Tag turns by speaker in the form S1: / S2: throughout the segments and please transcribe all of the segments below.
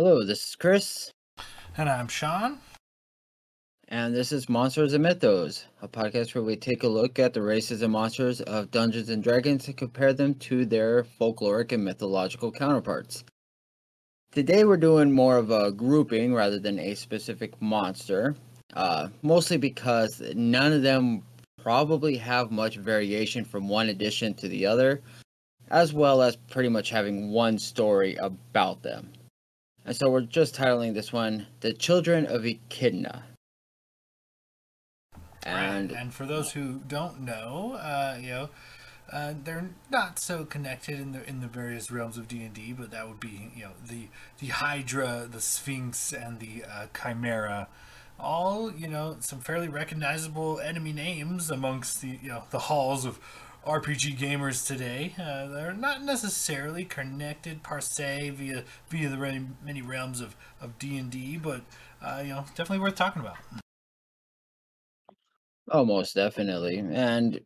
S1: Hello, this is Chris,
S2: And I'm Sean.
S1: and this is Monsters and Mythos, a podcast where we take a look at the races and monsters of Dungeons and Dragons and compare them to their folkloric and mythological counterparts. Today we're doing more of a grouping rather than a specific monster, uh, mostly because none of them probably have much variation from one edition to the other, as well as pretty much having one story about them. And so we're just titling this one The Children of Echidna. And
S2: and for those who don't know, uh, you know, uh, they're not so connected in the in the various realms of D and D, but that would be you know the the Hydra, the Sphinx, and the uh, Chimera. All you know, some fairly recognizable enemy names amongst the you know the halls of RPG gamers today. Uh, they're not necessarily connected per se via via the many, realms of of D and D, but uh, you know, definitely worth talking about.
S1: oh, most definitely. And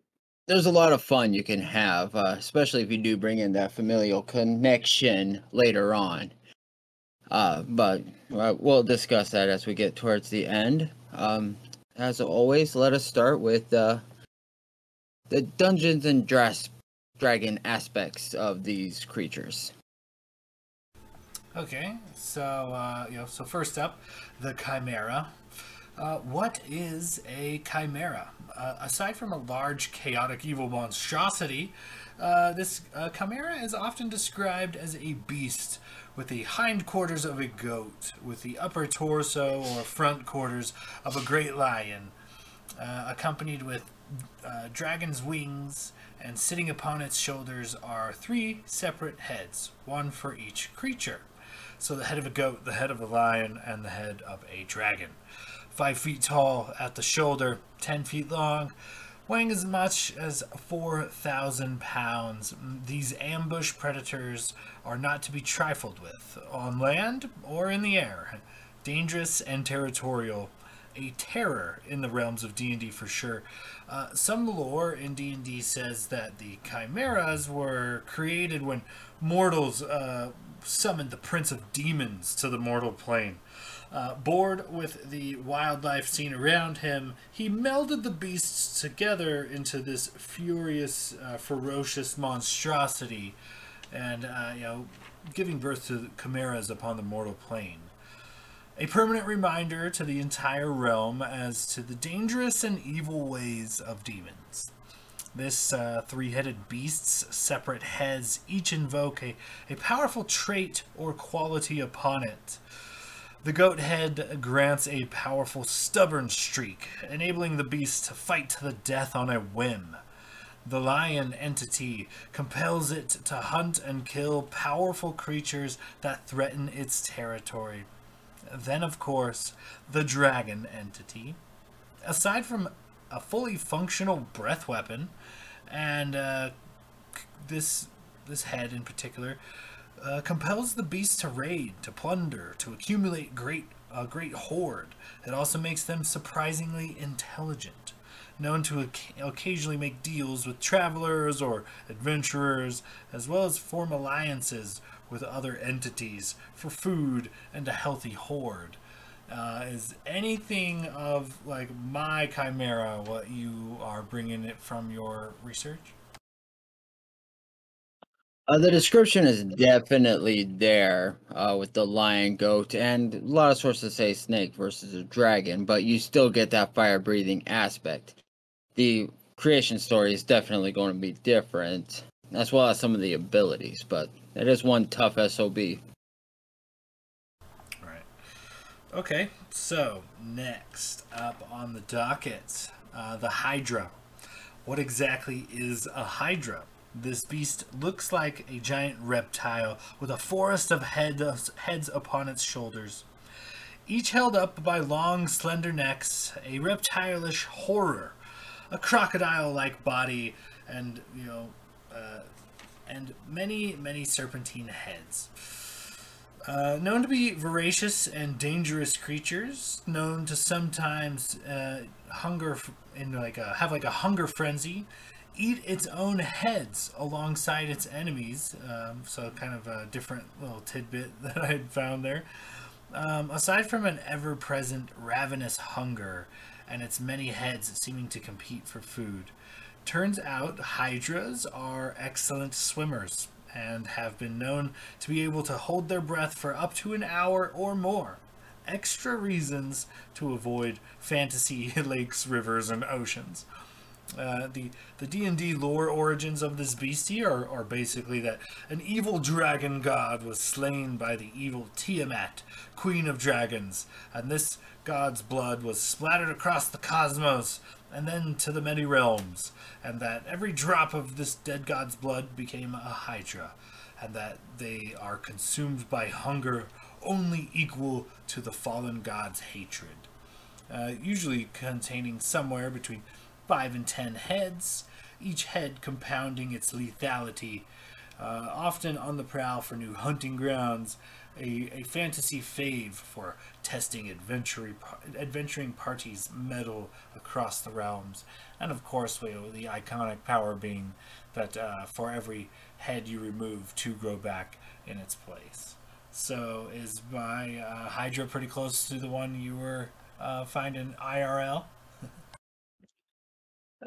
S1: there's a lot of fun you can have, uh, especially if you do bring in that familial connection later on. Uh, but uh, we'll discuss that as we get towards the end. Um, as always, let us start with uh, the Dungeons and Dras- Dragon aspects of these creatures.
S2: Okay, so uh, you know, so first up, the chimera. Uh, what is a chimera? Uh, aside from a large, chaotic, evil monstrosity, uh, this uh, chimera is often described as a beast with the hindquarters of a goat, with the upper torso or front quarters of a great lion, uh, accompanied with uh, dragon's wings, and sitting upon its shoulders are three separate heads, one for each creature. So the head of a goat, the head of a lion, and the head of a dragon. Five feet tall at the shoulder, ten feet long, weighing as much as 4,000 pounds. These ambush predators are not to be trifled with, on land or in the air. Dangerous and territorial, a terror in the realms of D&D for sure. Uh, some lore in D&D says that the chimeras were created when mortals uh, summoned the prince of demons to the mortal plane. Uh, bored with the wildlife scene around him, he melded the beasts together into this furious, uh, ferocious monstrosity, and uh, you know, giving birth to chimeras upon the mortal plane. A permanent reminder to the entire realm as to the dangerous and evil ways of demons. This uh, three headed beast's separate heads each invoke a, a powerful trait or quality upon it. The goat head grants a powerful stubborn streak, enabling the beast to fight to the death on a whim. The lion entity compels it to hunt and kill powerful creatures that threaten its territory. Then, of course, the dragon entity. Aside from a fully functional breath weapon, and uh, this this head in particular uh, compels the beast to raid, to plunder, to accumulate great a great hoard. It also makes them surprisingly intelligent, known to oc- occasionally make deals with travelers or adventurers, as well as form alliances with other entities for food and a healthy hoard. Uh, is anything of like my chimera what you are bringing it from your research?
S1: Uh, the description is definitely there uh, with the lion, goat, and a lot of sources say snake versus a dragon, but you still get that fire breathing aspect. The creation story is definitely going to be different, as well as some of the abilities, but it is one tough SOB.
S2: Right. Okay, so next up on the docket, uh, the Hydra. What exactly is a Hydra? This beast looks like a giant reptile with a forest of heads, heads upon its shoulders. Each held up by long, slender necks, a reptilish horror, a crocodile-like body, and you know, uh, and many, many serpentine heads. Uh, known to be voracious and dangerous creatures, known to sometimes uh, hunger in like a, have like a hunger frenzy, eat its own heads alongside its enemies. Um, so, kind of a different little tidbit that I had found there. Um, aside from an ever present ravenous hunger and its many heads seeming to compete for food, turns out hydras are excellent swimmers and have been known to be able to hold their breath for up to an hour or more. Extra reasons to avoid fantasy lakes, rivers, and oceans. Uh, the the D and D lore origins of this beastie are, are basically that an evil dragon god was slain by the evil Tiamat, queen of dragons, and this god's blood was splattered across the cosmos and then to the many realms, and that every drop of this dead god's blood became a hydra, and that they are consumed by hunger only equal to the fallen god's hatred. Uh, usually containing somewhere between five and ten heads, each head compounding its lethality. Uh, often on the prowl for new hunting grounds, a, a fantasy fave for testing adventuring, adventuring parties' mettle across the realms. And of course, we, the iconic power being that uh, for every head you remove, two grow back in its place. So, is my uh, Hydra pretty close to the one you were uh, finding IRL?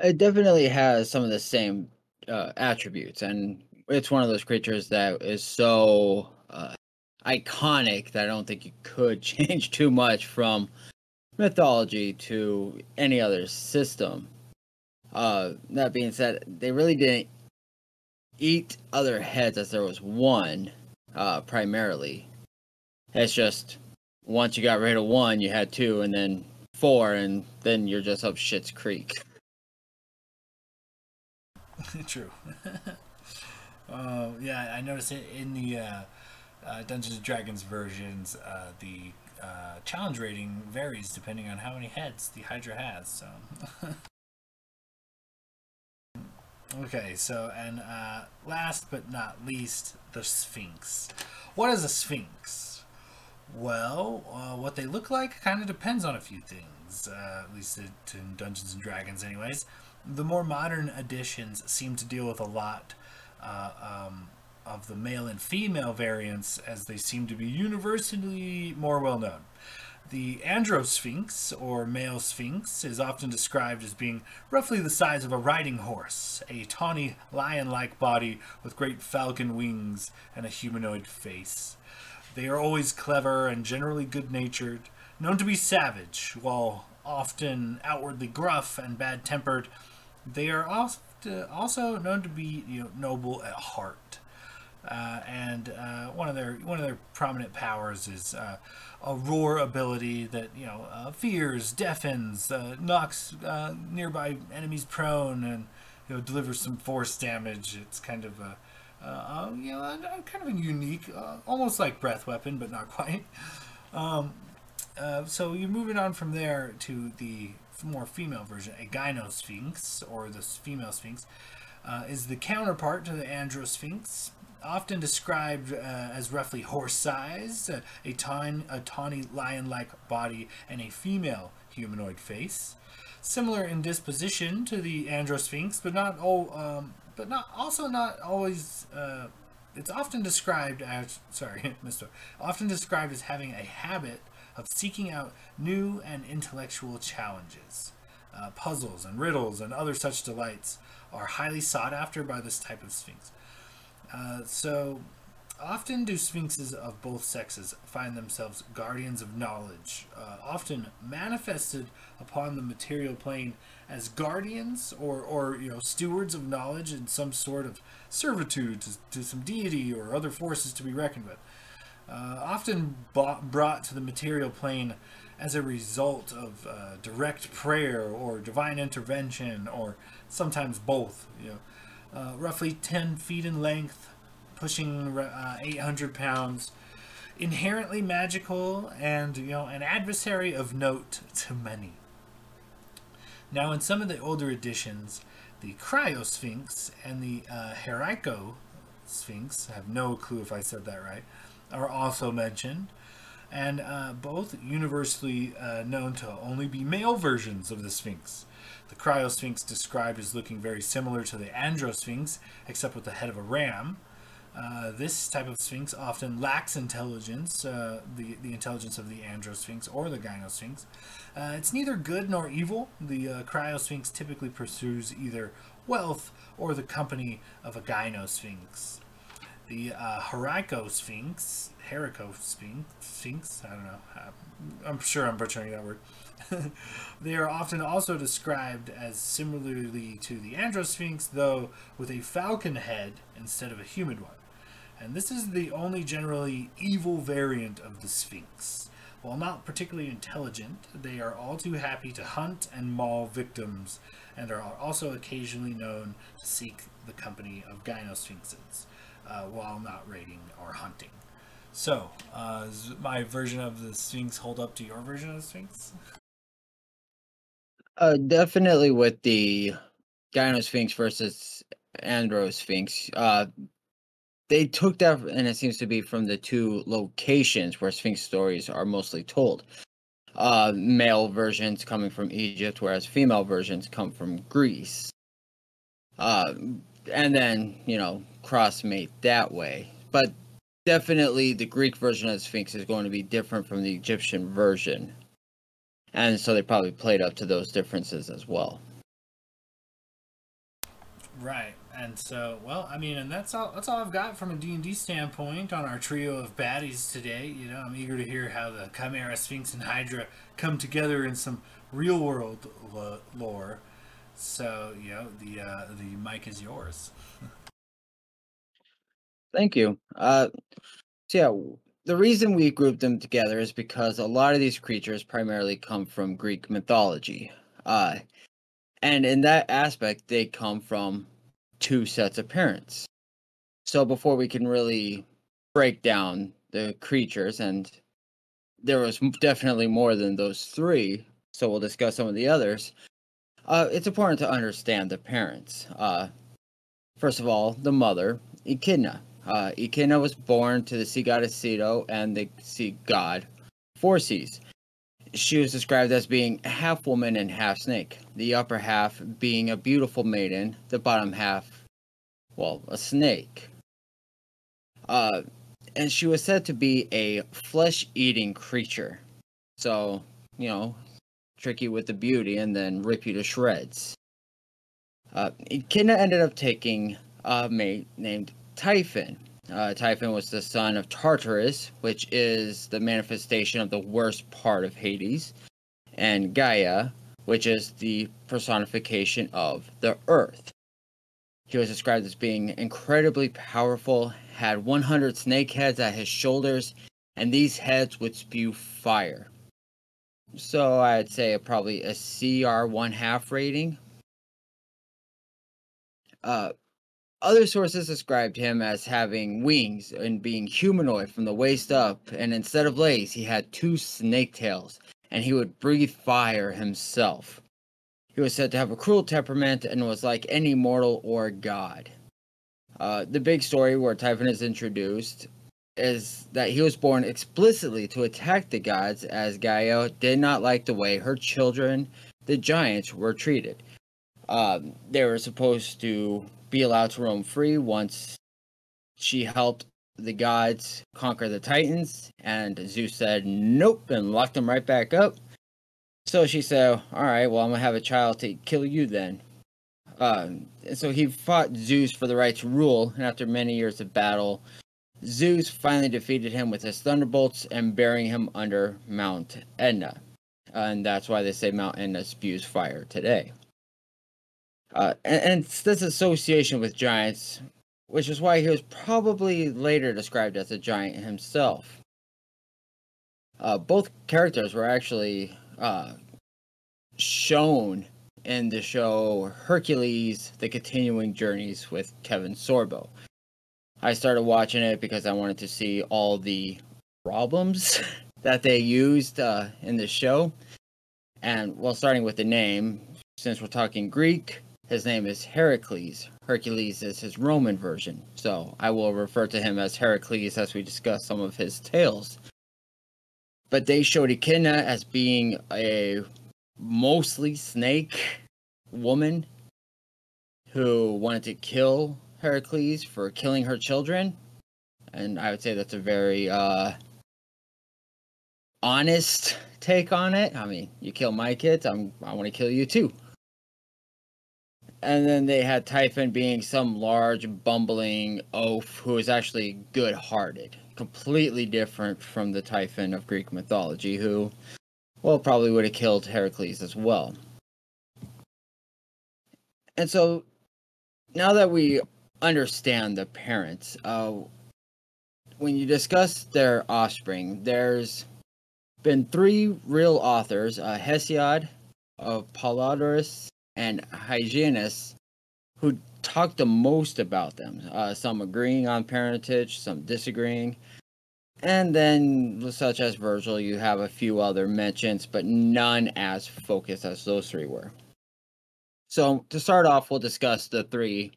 S1: It definitely has some of the same uh, attributes, and it's one of those creatures that is so uh, iconic that I don't think you could change too much from mythology to any other system. Uh, that being said, they really didn't eat other heads as there was one, uh, primarily. It's just once you got rid of one, you had two, and then four, and then you're just up shit's creek.
S2: True. uh, yeah, I noticed it in the uh, uh, Dungeons and Dragons versions. Uh, the uh, challenge rating varies depending on how many heads the Hydra has. So. okay, so and uh, last but not least, the Sphinx. What is a Sphinx? Well, what they look like kind of depends on a few things. at least in Dungeons and Dragons, anyways the more modern editions seem to deal with a lot uh, um, of the male and female variants as they seem to be universally more well known. The androsphinx, or male sphinx, is often described as being roughly the size of a riding horse, a tawny lion like body with great falcon wings and a humanoid face. They are always clever and generally good natured, known to be savage, while often outwardly gruff and bad tempered they are also known to be you know, noble at heart. Uh, and uh, one of their one of their prominent powers is uh, a roar ability that you know uh, fears, deafens, uh, knocks uh, nearby enemies prone, and you know delivers some force damage. It's kind of a you know kind of a unique, almost like breath weapon, but not quite. Um, so you're moving on from there to the more female version, a gynosphinx, or the female sphinx, uh, is the counterpart to the androsphinx, often described uh, as roughly horse-sized, a, tawny, a tawny lion-like body, and a female humanoid face. Similar in disposition to the androsphinx, but not all, um, but not also not always. Uh, it's often described as sorry, Mister. Often described as having a habit of seeking out new and intellectual challenges. Uh, puzzles and riddles and other such delights are highly sought after by this type of sphinx. Uh, so, often do sphinxes of both sexes find themselves guardians of knowledge, uh, often manifested upon the material plane as guardians or, or you know stewards of knowledge in some sort of servitude to, to some deity or other forces to be reckoned with uh, often bought, brought to the material plane as a result of uh, direct prayer or divine intervention, or sometimes both. You know, uh, roughly 10 feet in length, pushing uh, 800 pounds, inherently magical, and you know, an adversary of note to many. Now, in some of the older editions, the Criosphinx and the uh, Heraiko Sphinx, I have no clue if I said that right, are also mentioned, and uh, both universally uh, known to only be male versions of the Sphinx. The Criosphinx described as looking very similar to the Androsphinx, except with the head of a ram. Uh, this type of sphinx often lacks intelligence, uh, the, the intelligence of the Androsphinx or the Gynosphinx. Uh, it's neither good nor evil. The uh, Criosphinx typically pursues either wealth or the company of a Gynosphinx. The uh, Sphinx, Herico Sphinx, Sphinx, I don't know, I'm sure I'm butchering that word. they are often also described as similarly to the Androsphinx, though with a falcon head instead of a human one. And this is the only generally evil variant of the Sphinx. While not particularly intelligent, they are all too happy to hunt and maul victims, and are also occasionally known to seek the company of gynosphinxes, uh, while not raiding or hunting. So, uh, my version of the Sphinx hold up to your version of the Sphinx?
S1: Uh, definitely with the Gynosphinx versus Androsphinx. Uh, they took that, and it seems to be from the two locations where Sphinx stories are mostly told. Uh, male versions coming from Egypt, whereas female versions come from Greece. Uh, and then, you know, crossmate that way. But definitely the Greek version of the Sphinx is going to be different from the Egyptian version. And so they probably played up to those differences as well.
S2: Right and so well i mean and that's all that's all i've got from a d&d standpoint on our trio of baddies today you know i'm eager to hear how the chimera sphinx and hydra come together in some real world lore so you know the uh the mic is yours
S1: thank you uh so yeah the reason we grouped them together is because a lot of these creatures primarily come from greek mythology uh and in that aspect they come from two sets of parents. So before we can really break down the creatures, and there was definitely more than those three, so we'll discuss some of the others. Uh, it's important to understand the parents. Uh, first of all, the mother, Echidna. Uh, Echidna was born to the sea goddess Ceto and the sea god Phorcys she was described as being half woman and half snake. The upper half being a beautiful maiden, the bottom half, well, a snake. Uh, and she was said to be a flesh eating creature. So, you know, tricky with the beauty and then rip you to shreds. Uh, Echidna ended up taking a mate named Typhon, uh, Typhon was the son of Tartarus, which is the manifestation of the worst part of Hades, and Gaia, which is the personification of the earth. He was described as being incredibly powerful, had 100 snake heads at his shoulders, and these heads would spew fire. So I'd say probably a CR one half rating. Uh, other sources described him as having wings and being humanoid from the waist up, and instead of legs, he had two snake tails, and he would breathe fire himself. He was said to have a cruel temperament and was like any mortal or god. Uh, the big story where Typhon is introduced is that he was born explicitly to attack the gods, as Gaia did not like the way her children, the giants, were treated. Um, they were supposed to be allowed to roam free once she helped the gods conquer the Titans, and Zeus said nope and locked them right back up. So she said, "All right, well I'm gonna have a child to kill you then." Um, so he fought Zeus for the right to rule, and after many years of battle, Zeus finally defeated him with his thunderbolts and burying him under Mount Etna, and that's why they say Mount Etna spews fire today. Uh, and, and it's this association with giants, which is why he was probably later described as a giant himself. Uh, both characters were actually uh, shown in the show Hercules: The Continuing Journeys with Kevin Sorbo. I started watching it because I wanted to see all the problems that they used uh, in the show. And well, starting with the name, since we're talking Greek, his name is Heracles. Hercules is his Roman version, so I will refer to him as Heracles as we discuss some of his tales. But they showed Echidna as being a mostly snake, woman who wanted to kill Heracles for killing her children. And I would say that's a very uh, honest take on it. I mean, you kill my kids, I'm I want to kill you too. And then they had Typhon being some large bumbling oaf who was actually good-hearted, completely different from the Typhon of Greek mythology, who, well, probably would have killed Heracles as well. And so, now that we understand the parents, uh, when you discuss their offspring, there's been three real authors, uh, Hesiod, of uh, Polydorus, and Hyginus, who talk the most about them. Uh, some agreeing on parentage, some disagreeing. And then, such as Virgil, you have a few other mentions, but none as focused as those three were. So, to start off, we'll discuss the three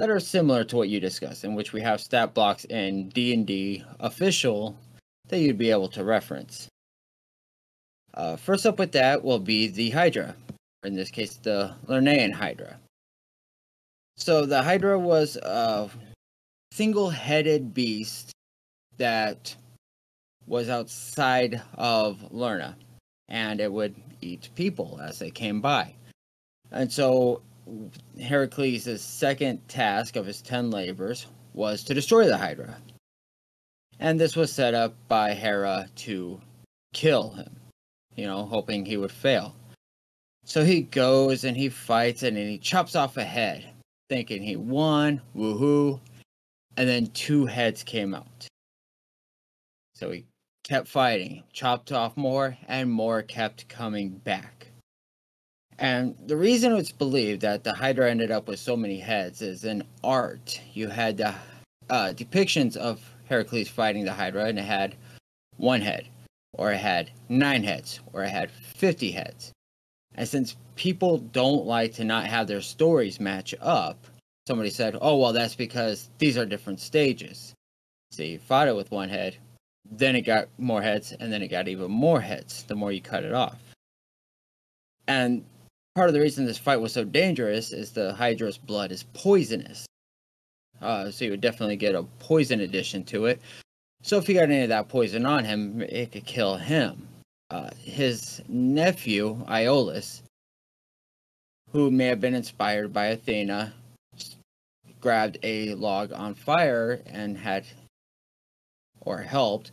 S1: that are similar to what you discussed, in which we have stat blocks in D&D official that you'd be able to reference. Uh, first up with that will be the Hydra, in this case, the Lernaean Hydra. So the Hydra was a single-headed beast that was outside of Lerna, and it would eat people as they came by. And so Heracles' second task of his 10 labors was to destroy the Hydra. And this was set up by Hera to kill him, you know, hoping he would fail. So he goes and he fights and he chops off a head, thinking he won, woohoo, and then two heads came out. So he kept fighting, chopped off more, and more kept coming back. And the reason it's believed that the Hydra ended up with so many heads is in art. You had the uh, depictions of Heracles fighting the Hydra, and it had one head, or it had nine heads, or it had 50 heads. And since people don't like to not have their stories match up, somebody said, oh, well, that's because these are different stages. So you fought it with one head, then it got more heads, and then it got even more heads the more you cut it off. And part of the reason this fight was so dangerous is the Hydra's blood is poisonous. Uh, so you would definitely get a poison addition to it. So if he got any of that poison on him, it could kill him. Uh, his nephew, Iolaus, who may have been inspired by Athena, grabbed a log on fire and had, or helped,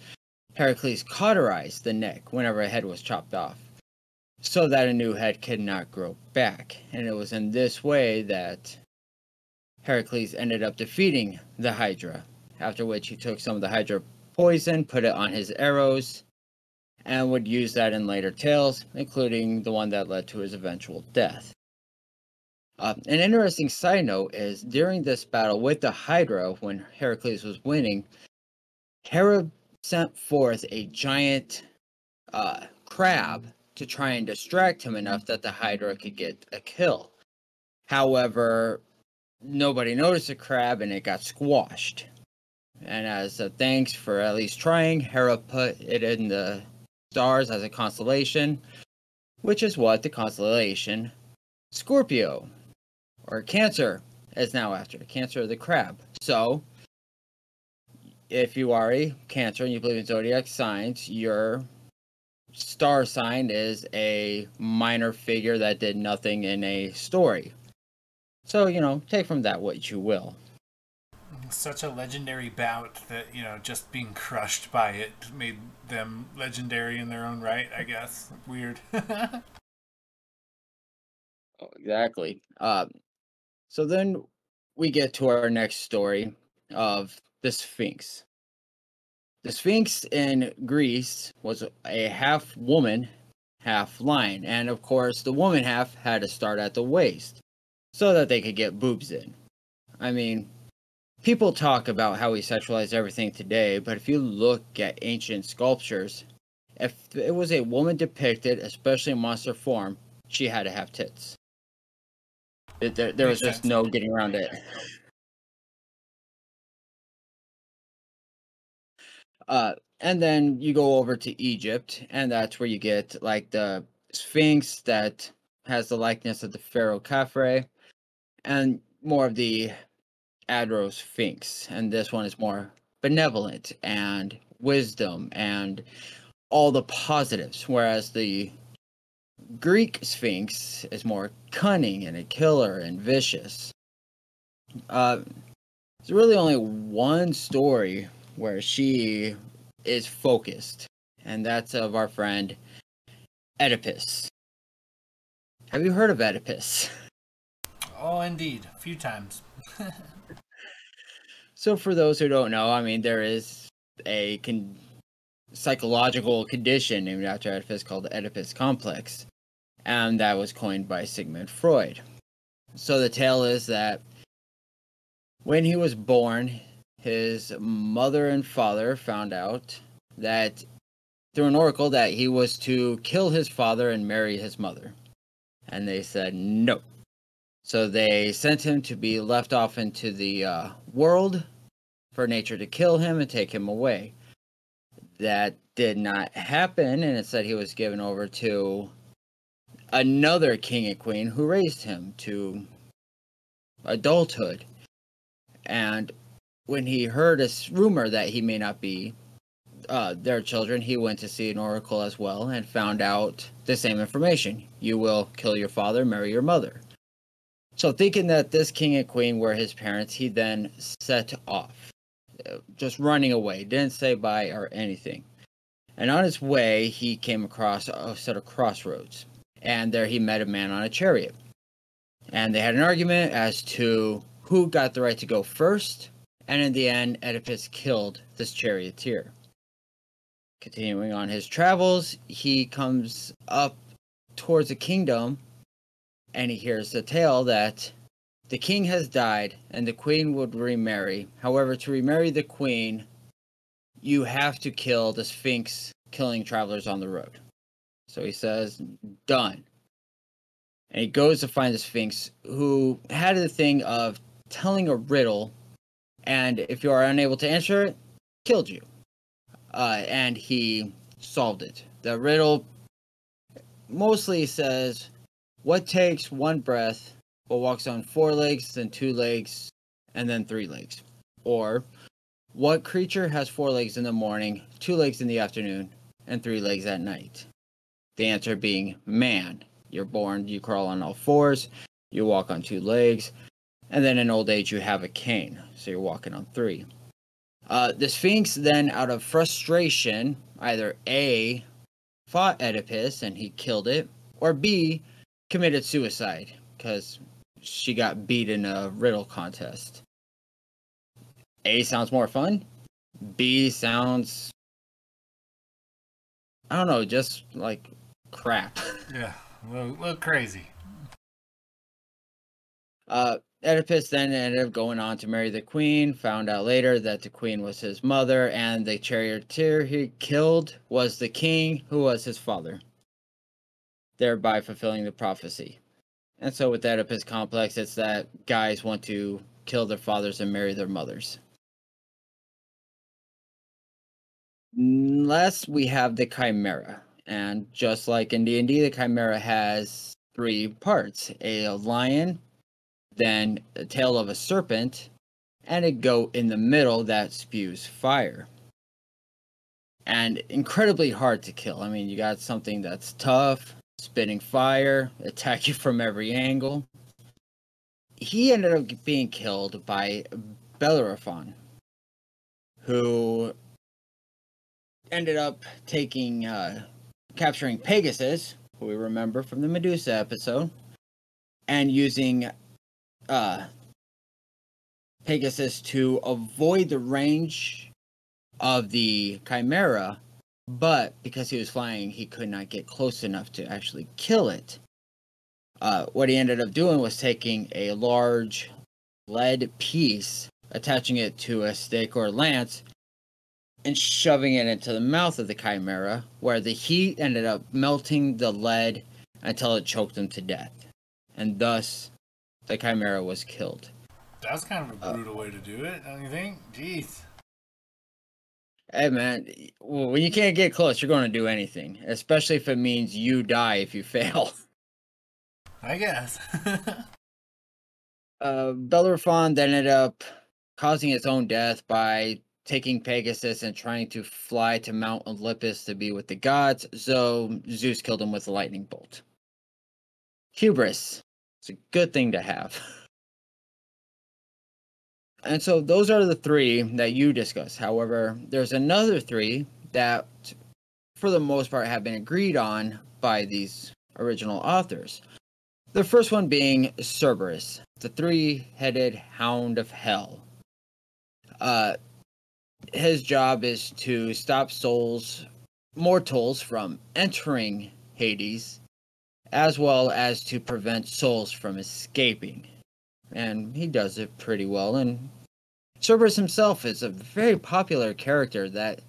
S1: Heracles cauterize the neck whenever a head was chopped off so that a new head could not grow back. And it was in this way that Heracles ended up defeating the Hydra, after which he took some of the Hydra poison, put it on his arrows, and would use that in later tales, including the one that led to his eventual death. Uh, an interesting side note is during this battle with the Hydra, when Heracles was winning, Hera sent forth a giant uh, crab to try and distract him enough that the Hydra could get a kill. However, nobody noticed the crab and it got squashed. And as a thanks for at least trying, Hera put it in the stars as a constellation, which is what the constellation Scorpio or Cancer is now after Cancer of the crab. So, if you are a Cancer and you believe in zodiac signs, your star sign is a minor figure that did nothing in a story. So, you know, take from that what you will.
S2: Such a legendary bout that, you know, just being crushed by it made them legendary in their own right, I guess. Weird. oh,
S1: exactly. Um, so then we get to our next story of the Sphinx. The Sphinx in Greece was a half woman, half lion, and of course, the woman half had to start at the waist so that they could get boobs in. I mean, people talk about how we sexualize everything today, but if you look at ancient sculptures, if it was a woman depicted, especially in monster form, she had to have tits. There, there was just no getting around it. Uh, and then you go over to Egypt, and that's where you get like the Sphinx that has the likeness of the pharaoh Khafre, and more of the Androsphinx. And this one is more benevolent and wisdom and all the positives, whereas the Greek Sphinx is more cunning and a killer and vicious. Uh, there's really only one story where she is focused, and that's of our friend Oedipus. Have you heard of Oedipus?
S2: Oh, indeed, a few times.
S1: so, for those who don't know, I mean, there is a con- psychological condition named after Oedipus called the Oedipus complex, and that was coined by Sigmund Freud. So, the tale is that when he was born, his mother and father found out that through an oracle that he was to kill his father and marry his mother. And they said no. So they sent him to be left off into the uh, world for nature to kill him and take him away. That did not happen, and instead he was given over to another king and queen who raised him to adulthood. And when he heard a rumor that he may not be uh, their children, he went to see an oracle as well and found out the same information. You will kill your father, marry your mother. So, thinking that this king and queen were his parents, he then set off, uh, just running away, didn't say bye or anything. And on his way, he came across a set of crossroads, and there he met a man on a chariot. And they had an argument as to who got the right to go first and in the end, Oedipus killed this charioteer. Continuing on his travels, he comes up towards a kingdom and he hears the tale that the king has died and the queen would remarry. However, to remarry the queen, you have to kill the Sphinx killing travelers on the road. So he says, done. And he goes to find the Sphinx, who had the thing of telling a riddle and if you are unable to answer it, killed you. Uh, and he solved it. The riddle mostly says, "What takes one breath, but walks on four legs, then two legs, and then three legs?" Or, "What creature has four legs in the morning, two legs in the afternoon, and three legs at night?" The answer being man. You're born, you crawl on all fours, you walk on two legs, and then in old age, you have a cane. So you're walking on three. Uh, the Sphinx then, out of frustration, either A, fought Oedipus and he killed it, or B, committed suicide because she got beat in a riddle contest. A sounds more fun. B sounds, I don't know, just like crap.
S2: Yeah, a little, a little crazy.
S1: Uh, Oedipus then ended up going on to marry the queen, found out later that the queen was his mother, and the charioteer he killed was the king who was his father, thereby fulfilling the prophecy. And so, with Oedipus complex, it's that guys want to kill their fathers and marry their mothers. Last, we have the Chimera. And just like in D&D, the Chimera has three parts. A lion, then the tail of a serpent, and a goat in the middle that spews fire. And incredibly hard to kill. I mean, you got something that's tough, spitting fire, attack you from every angle. He ended up being killed by Bellerophon, who ended up taking, uh, capturing Pegasus, who we remember from the Medusa episode, and using uh, Pegasus to avoid the range of the Chimera, but because he was flying, he could not get close enough to actually kill it. Uh, what he ended up doing was taking a large lead piece, attaching it to a stick or lance, and shoving it into the mouth of the Chimera, where the heat ended up melting the lead until it choked him to death. And thus, the Chimera was killed.
S2: That's kind of a uh, brutal uh, way to do it, don't you think? Jeez.
S1: Hey man, well, when you can't get close, you're going to do anything, especially if it means you die if you fail.
S2: I guess.
S1: uh, Bellerophon then ended up causing his own death by taking Pegasus and trying to fly to Mount Olympus to be with the gods, so Zeus killed him with a lightning bolt. Hubris. It's a good thing to have. And so those are the three that you discuss. However, there's another three that, for the most part, have been agreed on by these original authors. The first one being Cerberus, the three headed hound of hell. Uh, his job is to stop souls, mortals, from entering Hades, as well as to prevent souls from escaping. And he does it pretty well. And Cerberus himself is a very popular character that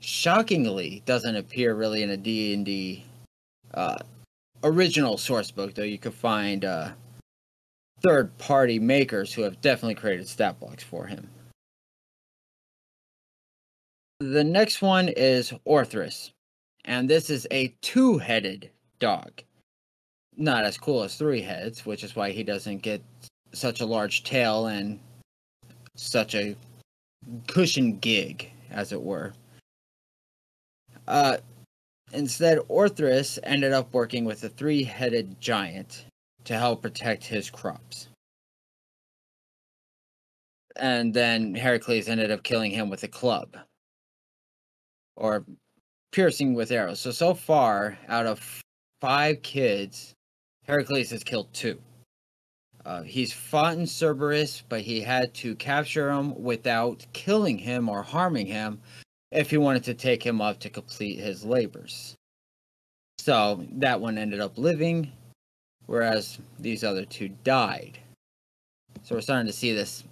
S1: shockingly doesn't appear really in a D&D uh, original source book, though you could find uh, third party makers who have definitely created stat blocks for him. The next one is Orthrus, and this is a two headed dog. Not as cool as three heads, which is why he doesn't get such a large tail and such a cushion gig, as it were. Uh, instead, Orthrus ended up working with a three headed giant to help protect his crops. And then Heracles ended up killing him with a club or piercing with arrows. So, so far, out of five kids, Heracles has killed two. Uh, he's fought in Cerberus, but he had to capture him without killing him or harming him if he wanted to take him up to complete his labors. So that one ended up living, whereas these other two died. So we're starting to see this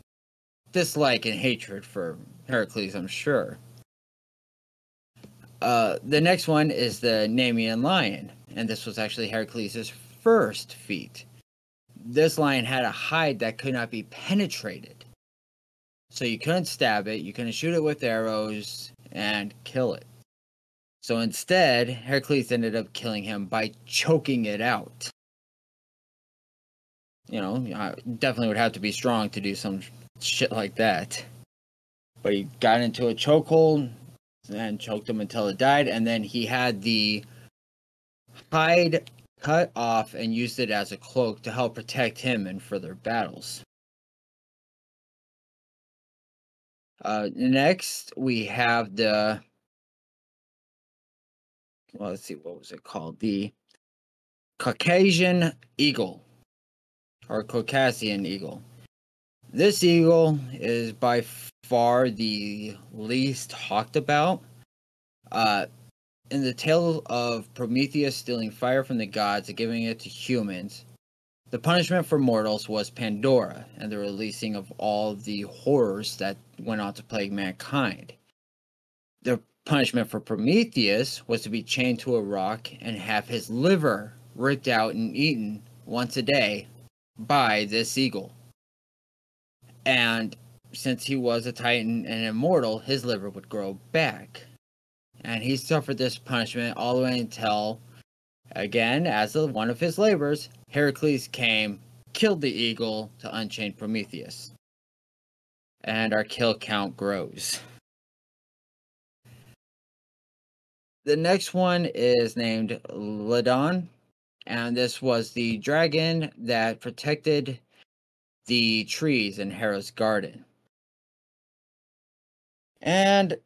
S1: dislike and hatred for Heracles, I'm sure. Uh, the next one is the Nemean lion, and this was actually Heracles' first feat. This lion had a hide that could not be penetrated. So you couldn't stab it, you couldn't shoot it with arrows and kill it. So instead, Heracles ended up killing him by choking it out. You know, I definitely would have to be strong to do some shit like that. But he got into a chokehold, and choked him until it died. And then he had the hide cut off and used it as a cloak to help protect him in further battles. Uh, next, we have the. Well, let's see, what was it called? The Caucasian eagle, or Caucasian eagle. This eagle is by far the least talked about. Uh, in the tale of Prometheus stealing fire from the gods and giving it to humans, the punishment for mortals was Pandora and the releasing of all the horrors that went on to plague mankind. The punishment for Prometheus was to be chained to a rock and have his liver ripped out and eaten once a day by this eagle. And since he was a titan and immortal, his liver would grow back. And he suffered this punishment all the way until, again, as of one of his labors, Heracles came, killed the eagle to unchain Prometheus. And our kill count grows. The next one is named Ladon, and this was the dragon that protected the trees in Hera's garden. And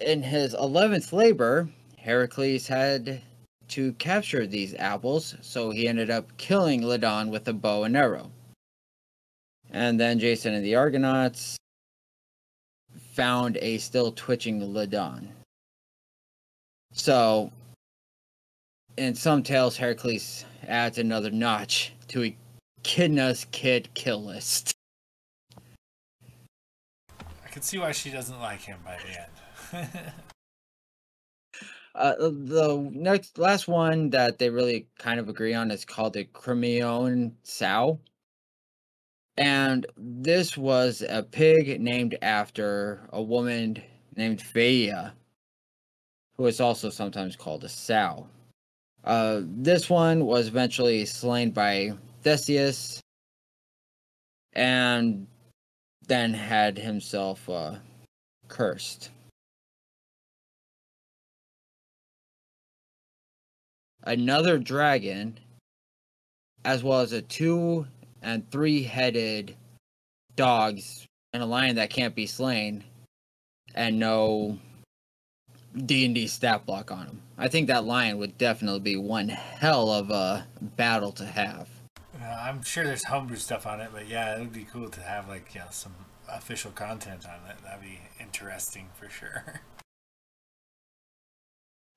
S1: in his 11th labor, Heracles had to capture these apples, so he ended up killing Ladon with a bow and arrow. And then Jason and the Argonauts found a still twitching Ladon. So, in some tales, Heracles adds another notch to Echidna's kid kill list.
S2: I can see why she doesn't like him by the end.
S1: Uh, the next last one that they really kind of agree on is called the Crommyon Sow. And this was a pig named after a woman named Phaea, who is also sometimes called a sow. Uh, this one was eventually slain by Theseus and then had himself uh, cursed. Another dragon, as well as a two and three headed dogs and a lion that can't be slain, and no D and D stat block on him. I think that lion would definitely be one hell of a battle to have.
S2: Uh, I'm sure there's homebrew stuff on it, but yeah, it would be cool to have like yeah some official content on it. That'd be interesting for sure.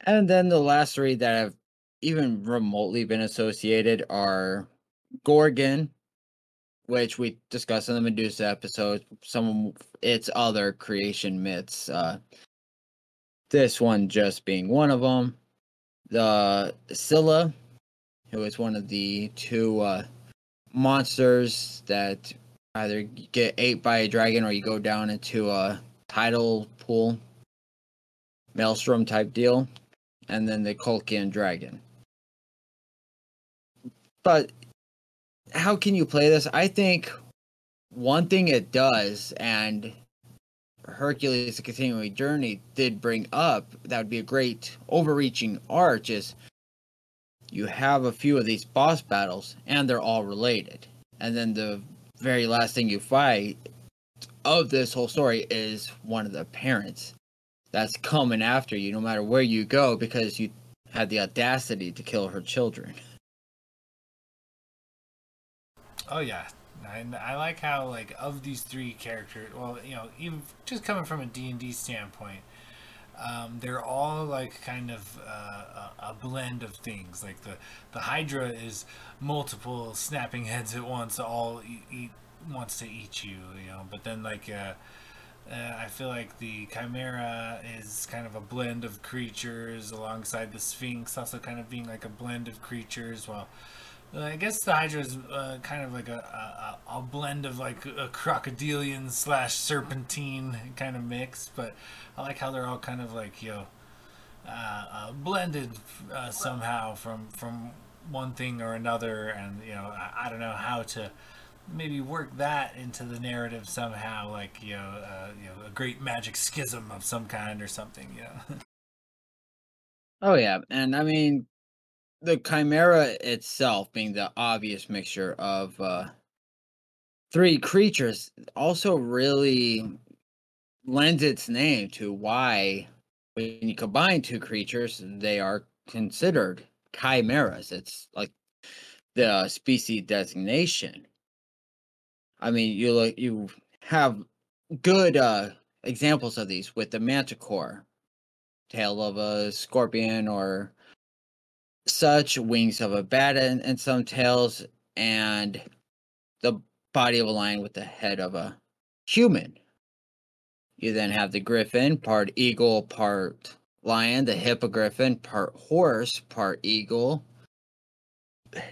S1: And then the last three that have even remotely been associated are Gorgon, which we discussed in the Medusa episode, some of its other creation myths. Uh, this one just being one of them. The Scylla, who is one of the two uh, monsters that either get ate by a dragon or you go down into a tidal pool, maelstrom type deal, and then the Colchian dragon. But how can you play this? I think one thing it does, and Hercules: The Continuing Journey did bring up that would be a great overreaching arch is you have a few of these boss battles, and they're all related, and then the very last thing you fight of this whole story is one of the parents that's coming after you no matter where you go because you had the audacity to kill her children.
S2: Oh yeah, I, I like how like of these three characters, well, you know, even just coming from a D and D standpoint, um, they're all like kind of uh, a, blend of things. Like the the Hydra is multiple snapping heads at once, all eat, wants to eat you, you know. But then like uh, uh, I feel like the Chimera is kind of a blend of creatures alongside the Sphinx, also kind of being like a blend of creatures. Well, uh, I guess the Hydra is uh, kind of like a, a, a, blend of like a crocodilian slash serpentine kind of mix, but I like how they're all kind of like you know uh, uh blended uh, somehow from from one thing or another, and you know I, I, don't know how to maybe work that into the narrative somehow, like you know uh, you know a great magic schism of some kind or something, you know.
S1: oh yeah, and I mean the chimera itself being the obvious mixture of uh three creatures also really lends its name to why when you combine two creatures they are considered chimeras. It's like the species designation. I mean you look you have good uh examples of these with the manticore tail of a scorpion or such, wings of a bat and, and some tails, and the body of a lion with the head of a human. You then have the griffin, part eagle, part lion, the hippogriffin, part horse, part eagle,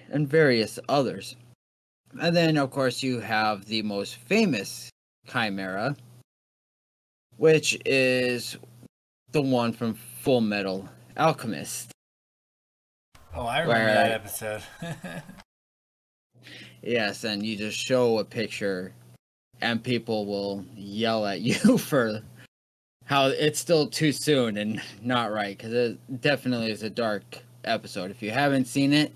S1: and various others. And then, of course, you have the most famous chimera, which is the one from Full Metal Alchemist.
S2: Oh, I remember where, that episode.
S1: yes, and you just show a picture, and people will yell at you for how it's still too soon and not right because it definitely is a dark episode. If you haven't seen it,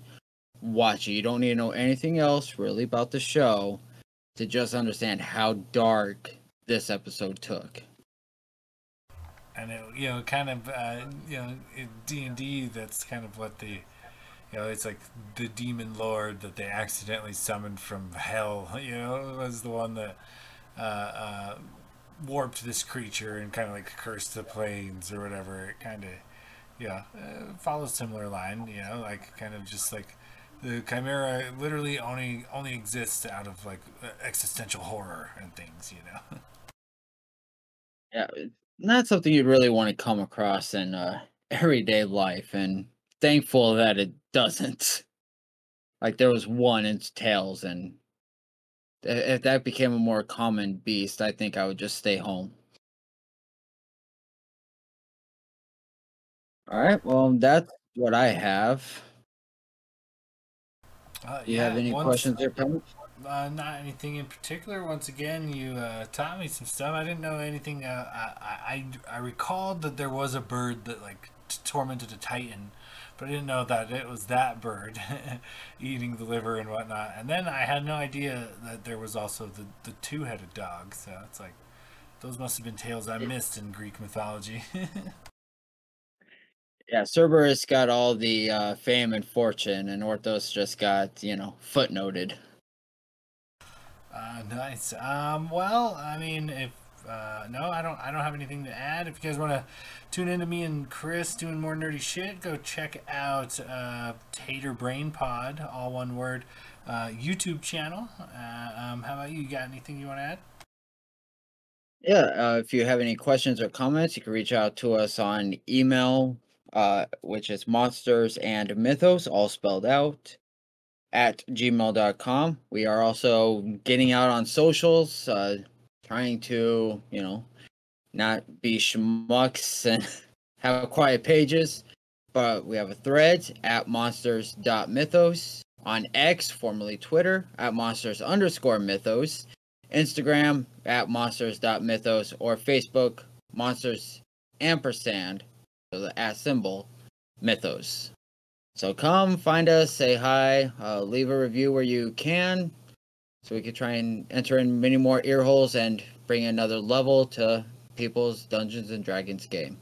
S1: watch it. You don't need to know anything else really about the show to just understand how dark this episode took.
S2: And it, you know, kind of, uh, you know, D and D. That's kind of what the you know, it's like the demon lord that they accidentally summoned from hell. You know, was the one that uh, uh, warped this creature and kind of like cursed the plains or whatever. It kind of, yeah, uh, follows similar line. You know, like kind of just like the chimera literally only only exists out of like existential horror and things. You know.
S1: Yeah, not something you'd really want to come across in uh, everyday life, and thankful that it doesn't. Like there was one in tails, and if that became a more common beast, I think I would just stay home. All right, well, that's what I have.
S2: Uh,
S1: Do you have any
S2: once-
S1: questions there, comments?
S2: Uh, not anything in particular. Once again, you uh, taught me some stuff. I didn't know anything. Uh, I, I I recalled that there was a bird that like t- tormented a titan, but I didn't know that it was that bird eating the liver and whatnot. And then I had no idea that there was also the the two-headed dog. So it's like those must have been tales I missed in Greek mythology.
S1: Yeah, Cerberus got all the uh, fame and fortune, and Orthos just got, you know, footnoted.
S2: Uh, nice. Um, well, I mean, if uh, no, I don't. I don't have anything to add. If you guys want to tune into me and Chris doing more nerdy shit, go check out uh, Tater Brain Pod, all one word, uh, YouTube channel. Uh, um, how about you? You got anything you want to add?
S1: Yeah, uh, if you have any questions or comments, you can reach out to us on email, uh, which is monsters and mythos, all spelled out, at gmail.com. We are also getting out on socials, trying to, you know, not be schmucks and have quiet pages, but we have a thread at monsters.mythos, on X, formerly Twitter, at monsters underscore mythos. Instagram at monsters.mythos or Facebook monsters ampersand, so the at symbol, mythos. So come find us, say hi, uh, leave a review where you can, so we could try and enter in many more ear holes and bring another level to people's Dungeons and Dragons game.